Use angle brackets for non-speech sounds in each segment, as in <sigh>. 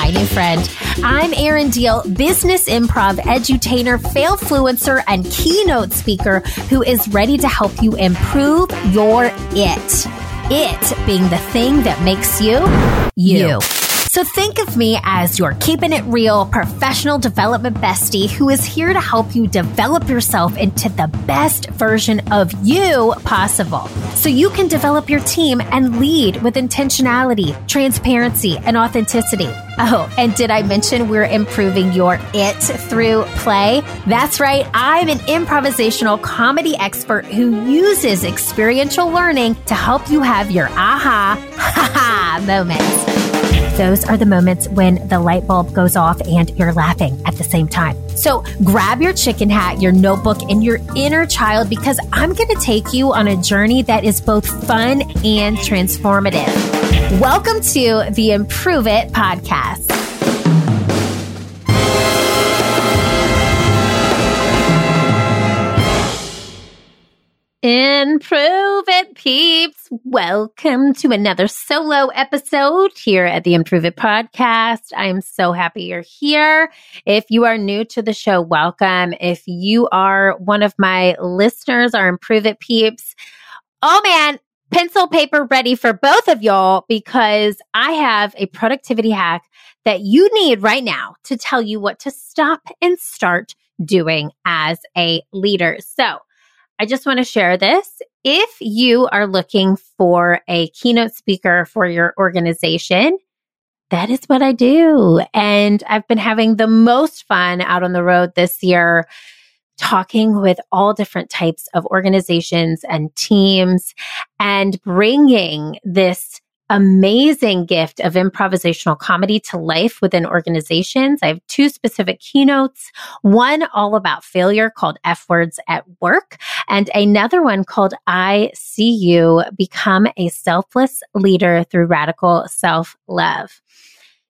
Hi, new friend. I'm Erin Diehl, business improv edutainer, fail fluencer, and keynote speaker who is ready to help you improve your it. It being the thing that makes you you. you. So think of me as your keeping it real professional development bestie who is here to help you develop yourself into the best version of you possible. So you can develop your team and lead with intentionality, transparency, and authenticity. Oh, and did I mention we're improving your it through play? That's right. I'm an improvisational comedy expert who uses experiential learning to help you have your aha, <laughs> ha ha moments. Those are the moments when the light bulb goes off and you're laughing at the same time. So grab your chicken hat, your notebook, and your inner child because I'm going to take you on a journey that is both fun and transformative. Welcome to the Improve It podcast. Improve it, peeps. Welcome to another solo episode here at the Improve It podcast. I am so happy you're here. If you are new to the show, welcome. If you are one of my listeners, our Improve It peeps, oh man, pencil paper ready for both of y'all because I have a productivity hack that you need right now to tell you what to stop and start doing as a leader. So, I just want to share this. If you are looking for a keynote speaker for your organization, that is what I do. And I've been having the most fun out on the road this year talking with all different types of organizations and teams and bringing this amazing gift of improvisational comedy to life within organizations. I have two specific keynotes, one all about failure called F words at work and another one called I see you become a selfless leader through radical self love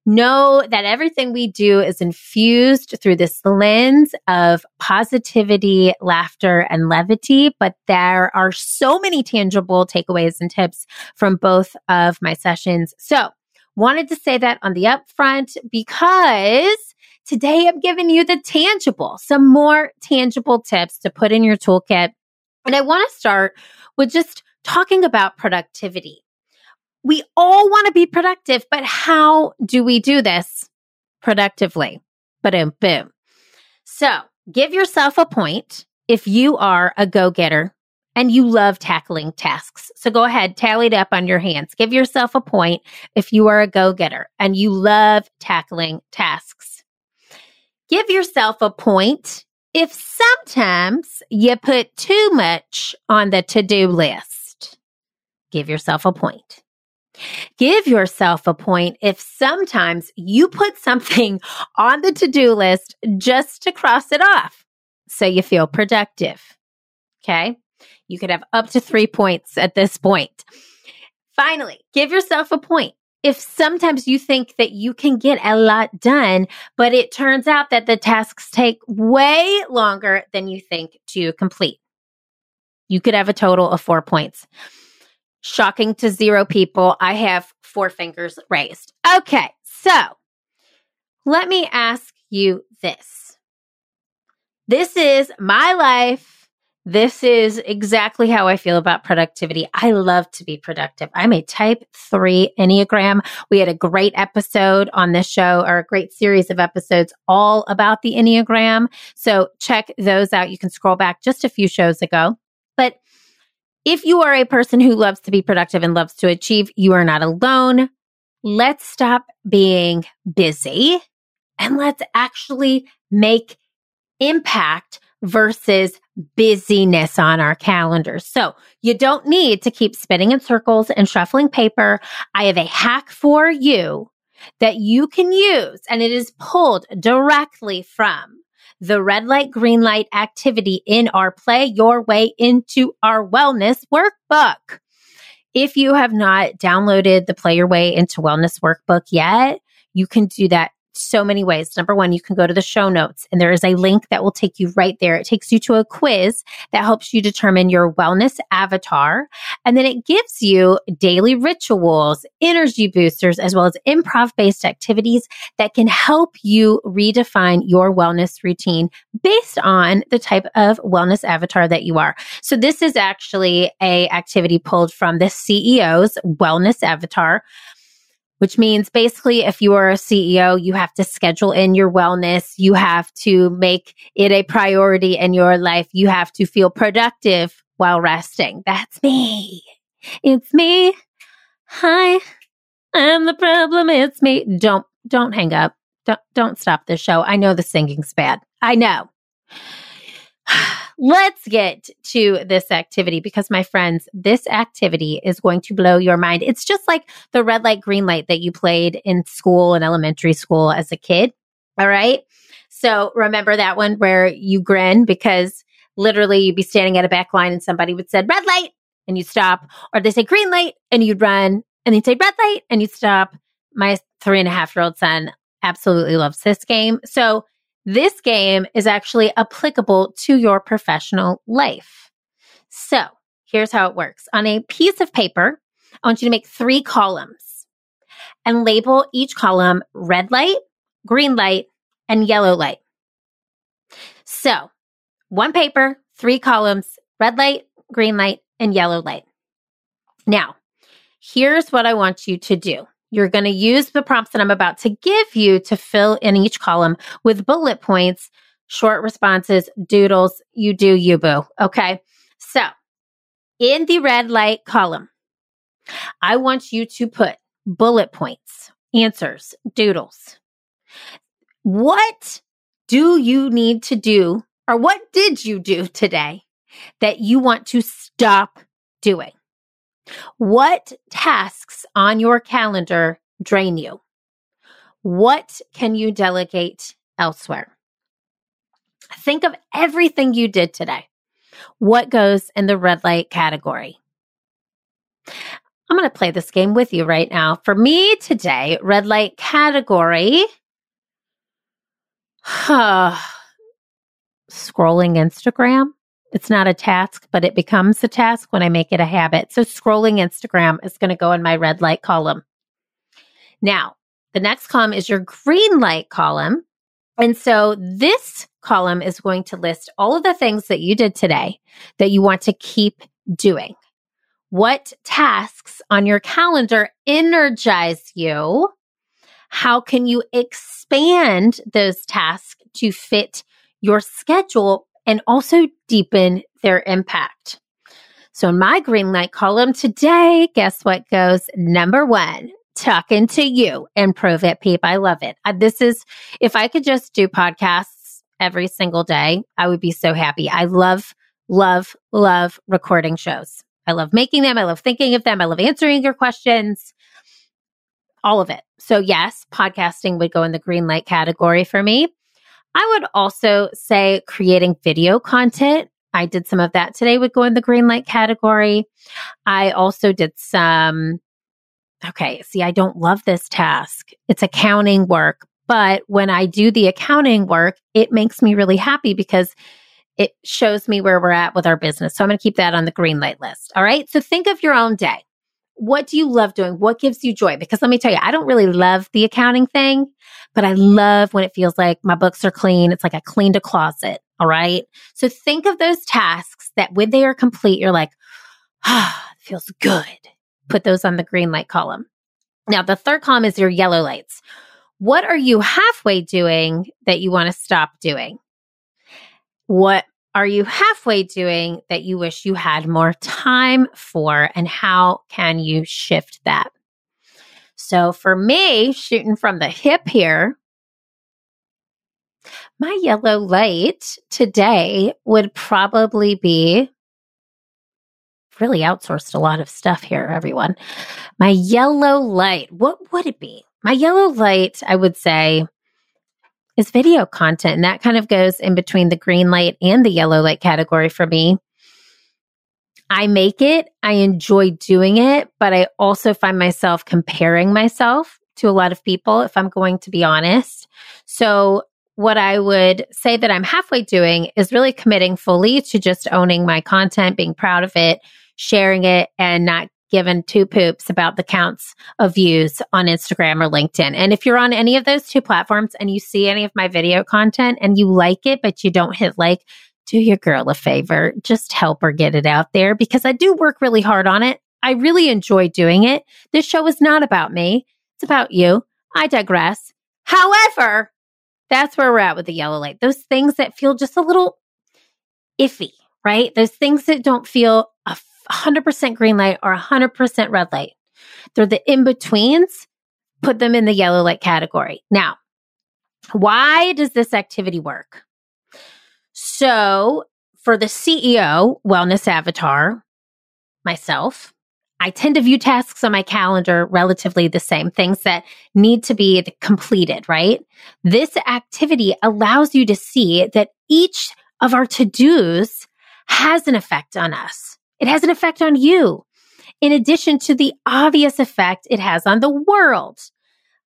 know that everything we do is infused through this lens of positivity, laughter, and levity. But there are so many tangible takeaways and tips from both of my sessions. So, wanted to say that on the upfront because today I'm giving you the tangible, some more tangible tips to put in your toolkit. And I want to start with just talking about productivity we all want to be productive, but how do we do this productively? Boom, boom. So give yourself a point if you are a go getter and you love tackling tasks. So go ahead, tally it up on your hands. Give yourself a point if you are a go getter and you love tackling tasks. Give yourself a point if sometimes you put too much on the to do list. Give yourself a point. Give yourself a point if sometimes you put something <laughs> on the to do list just to cross it off so you feel productive. Okay. You could have up to three points at this point. Finally, give yourself a point. If sometimes you think that you can get a lot done, but it turns out that the tasks take way longer than you think to complete, you could have a total of four points. Shocking to zero people. I have four fingers raised. Okay, so let me ask you this. This is my life. This is exactly how I feel about productivity. I love to be productive. I'm a type three Enneagram. We had a great episode on this show or a great series of episodes all about the Enneagram. So check those out. You can scroll back just a few shows ago. If you are a person who loves to be productive and loves to achieve, you are not alone. Let's stop being busy and let's actually make impact versus busyness on our calendars. So you don't need to keep spinning in circles and shuffling paper. I have a hack for you that you can use and it is pulled directly from the red light, green light activity in our play your way into our wellness workbook. If you have not downloaded the play your way into wellness workbook yet, you can do that so many ways. Number one, you can go to the show notes and there is a link that will take you right there. It takes you to a quiz that helps you determine your wellness avatar. And then it gives you daily rituals, energy boosters, as well as improv based activities that can help you redefine your wellness routine based on the type of wellness avatar that you are. So this is actually a activity pulled from the CEO's wellness avatar which means basically if you are a CEO, you have to schedule in your wellness. You have to make it a priority in your life. You have to feel productive while resting. That's me. It's me. Hi. I'm the problem. It's me. Don't, don't hang up. Don't, don't stop the show. I know the singing's bad. I know. <sighs> <sighs> Let's get to this activity because, my friends, this activity is going to blow your mind. It's just like the red light, green light that you played in school and elementary school as a kid. All right. So remember that one where you grin because literally you'd be standing at a back line and somebody would say red light and you'd stop, or they say green light and you'd run and they'd say red light and you'd stop. My three and a half year old son absolutely loves this game. So this game is actually applicable to your professional life. So here's how it works. On a piece of paper, I want you to make three columns and label each column red light, green light, and yellow light. So one paper, three columns, red light, green light, and yellow light. Now, here's what I want you to do. You're going to use the prompts that I'm about to give you to fill in each column with bullet points, short responses, doodles. You do you, boo. Okay. So in the red light column, I want you to put bullet points, answers, doodles. What do you need to do, or what did you do today that you want to stop doing? What tasks on your calendar drain you? What can you delegate elsewhere? Think of everything you did today. What goes in the red light category? I'm going to play this game with you right now. For me today, red light category. <sighs> <sighs> scrolling Instagram. It's not a task, but it becomes a task when I make it a habit. So scrolling Instagram is going to go in my red light column. Now, the next column is your green light column. And so this column is going to list all of the things that you did today that you want to keep doing. What tasks on your calendar energize you? How can you expand those tasks to fit your schedule and also deepen their impact. So in my green light column today, guess what goes number one? Talking to you. Improve it, peep. I love it. This is, if I could just do podcasts every single day, I would be so happy. I love, love, love recording shows. I love making them. I love thinking of them. I love answering your questions. All of it. So yes, podcasting would go in the green light category for me. I would also say creating video content. I did some of that today would go in the green light category. I also did some, okay, see, I don't love this task. It's accounting work. But when I do the accounting work, it makes me really happy because it shows me where we're at with our business. So I'm going to keep that on the green light list. All right. So think of your own day what do you love doing? What gives you joy? Because let me tell you, I don't really love the accounting thing, but I love when it feels like my books are clean. It's like I cleaned a closet. All right. So think of those tasks that when they are complete, you're like, <sighs> ah, feels good. Put those on the green light column. Now, the third column is your yellow lights. What are you halfway doing that you want to stop doing? What are you halfway doing that you wish you had more time for? And how can you shift that? So for me, shooting from the hip here, my yellow light today would probably be really outsourced a lot of stuff here, everyone. My yellow light, what would it be? My yellow light, I would say, is video content. And that kind of goes in between the green light and the yellow light category for me. I make it, I enjoy doing it, but I also find myself comparing myself to a lot of people, if I'm going to be honest. So, what I would say that I'm halfway doing is really committing fully to just owning my content, being proud of it, sharing it, and not given two poops about the counts of views on Instagram or LinkedIn. And if you're on any of those two platforms and you see any of my video content and you like it, but you don't hit like, do your girl a favor. Just help her get it out there because I do work really hard on it. I really enjoy doing it. This show is not about me. It's about you. I digress. However, that's where we're at with the yellow light. Those things that feel just a little iffy, right? Those things that don't feel 100% green light or 100% red light. They're the in betweens. Put them in the yellow light category. Now, why does this activity work? So, for the CEO wellness avatar, myself, I tend to view tasks on my calendar relatively the same, things that need to be completed, right? This activity allows you to see that each of our to dos has an effect on us. It has an effect on you, in addition to the obvious effect it has on the world.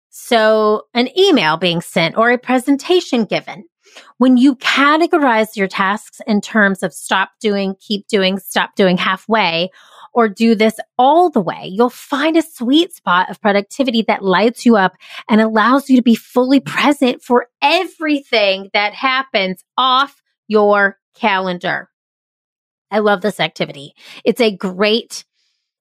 So, an email being sent or a presentation given. When you categorize your tasks in terms of stop doing, keep doing, stop doing halfway, or do this all the way, you'll find a sweet spot of productivity that lights you up and allows you to be fully present for everything that happens off your calendar. I love this activity. It's a great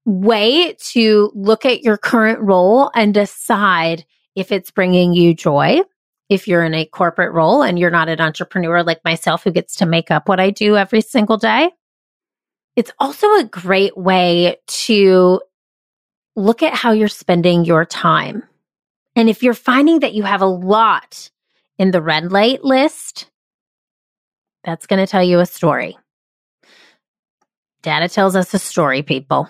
way to look at your current role and decide if it's bringing you joy. If you're in a corporate role and you're not an entrepreneur like myself who gets to make up what I do every single day, it's also a great way to look at how you're spending your time. And if you're finding that you have a lot in the red light list, that's going to tell you a story. Data tells us a story, people.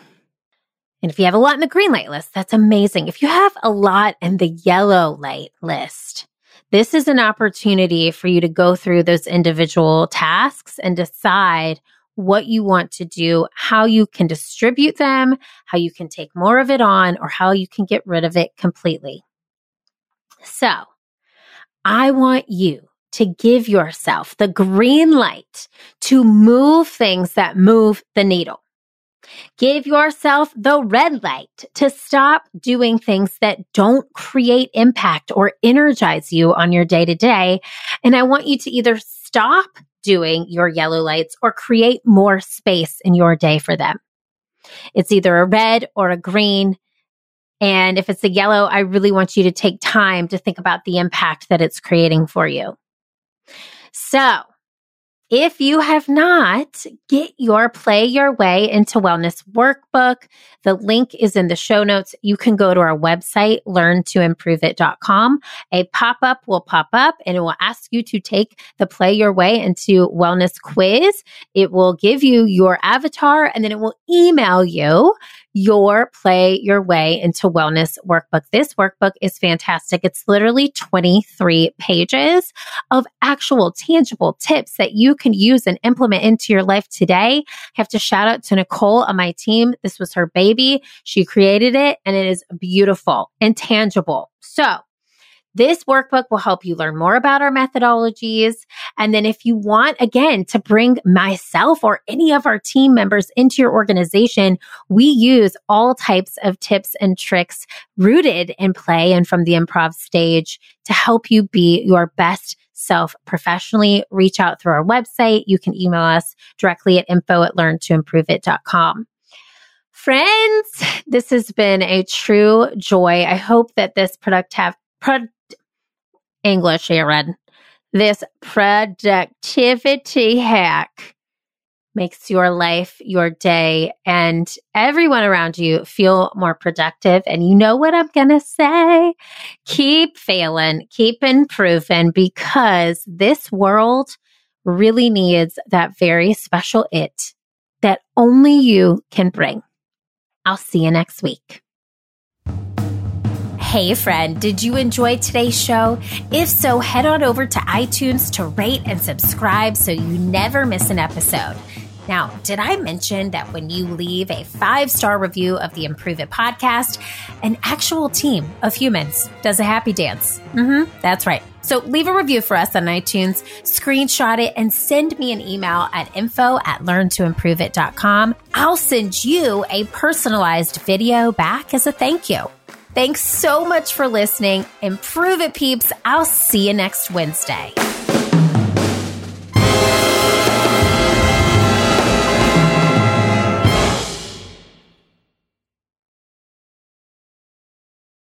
And if you have a lot in the green light list, that's amazing. If you have a lot in the yellow light list, this is an opportunity for you to go through those individual tasks and decide what you want to do, how you can distribute them, how you can take more of it on, or how you can get rid of it completely. So I want you to give yourself the green light to move things that move the needle. Give yourself the red light to stop doing things that don't create impact or energize you on your day to day. And I want you to either stop doing your yellow lights or create more space in your day for them. It's either a red or a green. And if it's a yellow, I really want you to take time to think about the impact that it's creating for you. So if you have not, get your Play Your Way into Wellness workbook. The link is in the show notes. You can go to our website, learntoimproveit.com. A pop up will pop up and it will ask you to take the Play Your Way into Wellness quiz. It will give you your avatar and then it will email you your play your way into wellness workbook. This workbook is fantastic. It's literally 23 pages of actual tangible tips that you can use and implement into your life today. I have to shout out to Nicole on my team. This was her baby. She created it and it is beautiful and tangible. So this workbook will help you learn more about our methodologies. And then if you want, again, to bring myself or any of our team members into your organization, we use all types of tips and tricks rooted in play and from the improv stage to help you be your best self professionally. Reach out through our website. You can email us directly at info at learntoimproveit.com. Friends, this has been a true joy. I hope that this product have, pro- English, Erin. This productivity hack makes your life, your day, and everyone around you feel more productive. And you know what I'm going to say? Keep failing, keep improving because this world really needs that very special it that only you can bring. I'll see you next week. Hey, friend, did you enjoy today's show? If so, head on over to iTunes to rate and subscribe so you never miss an episode. Now, did I mention that when you leave a five star review of the Improve It podcast, an actual team of humans does a happy dance? Mm-hmm, that's right. So leave a review for us on iTunes, screenshot it, and send me an email at info at learntoimproveit.com. I'll send you a personalized video back as a thank you. Thanks so much for listening. Improve it, peeps. I'll see you next Wednesday.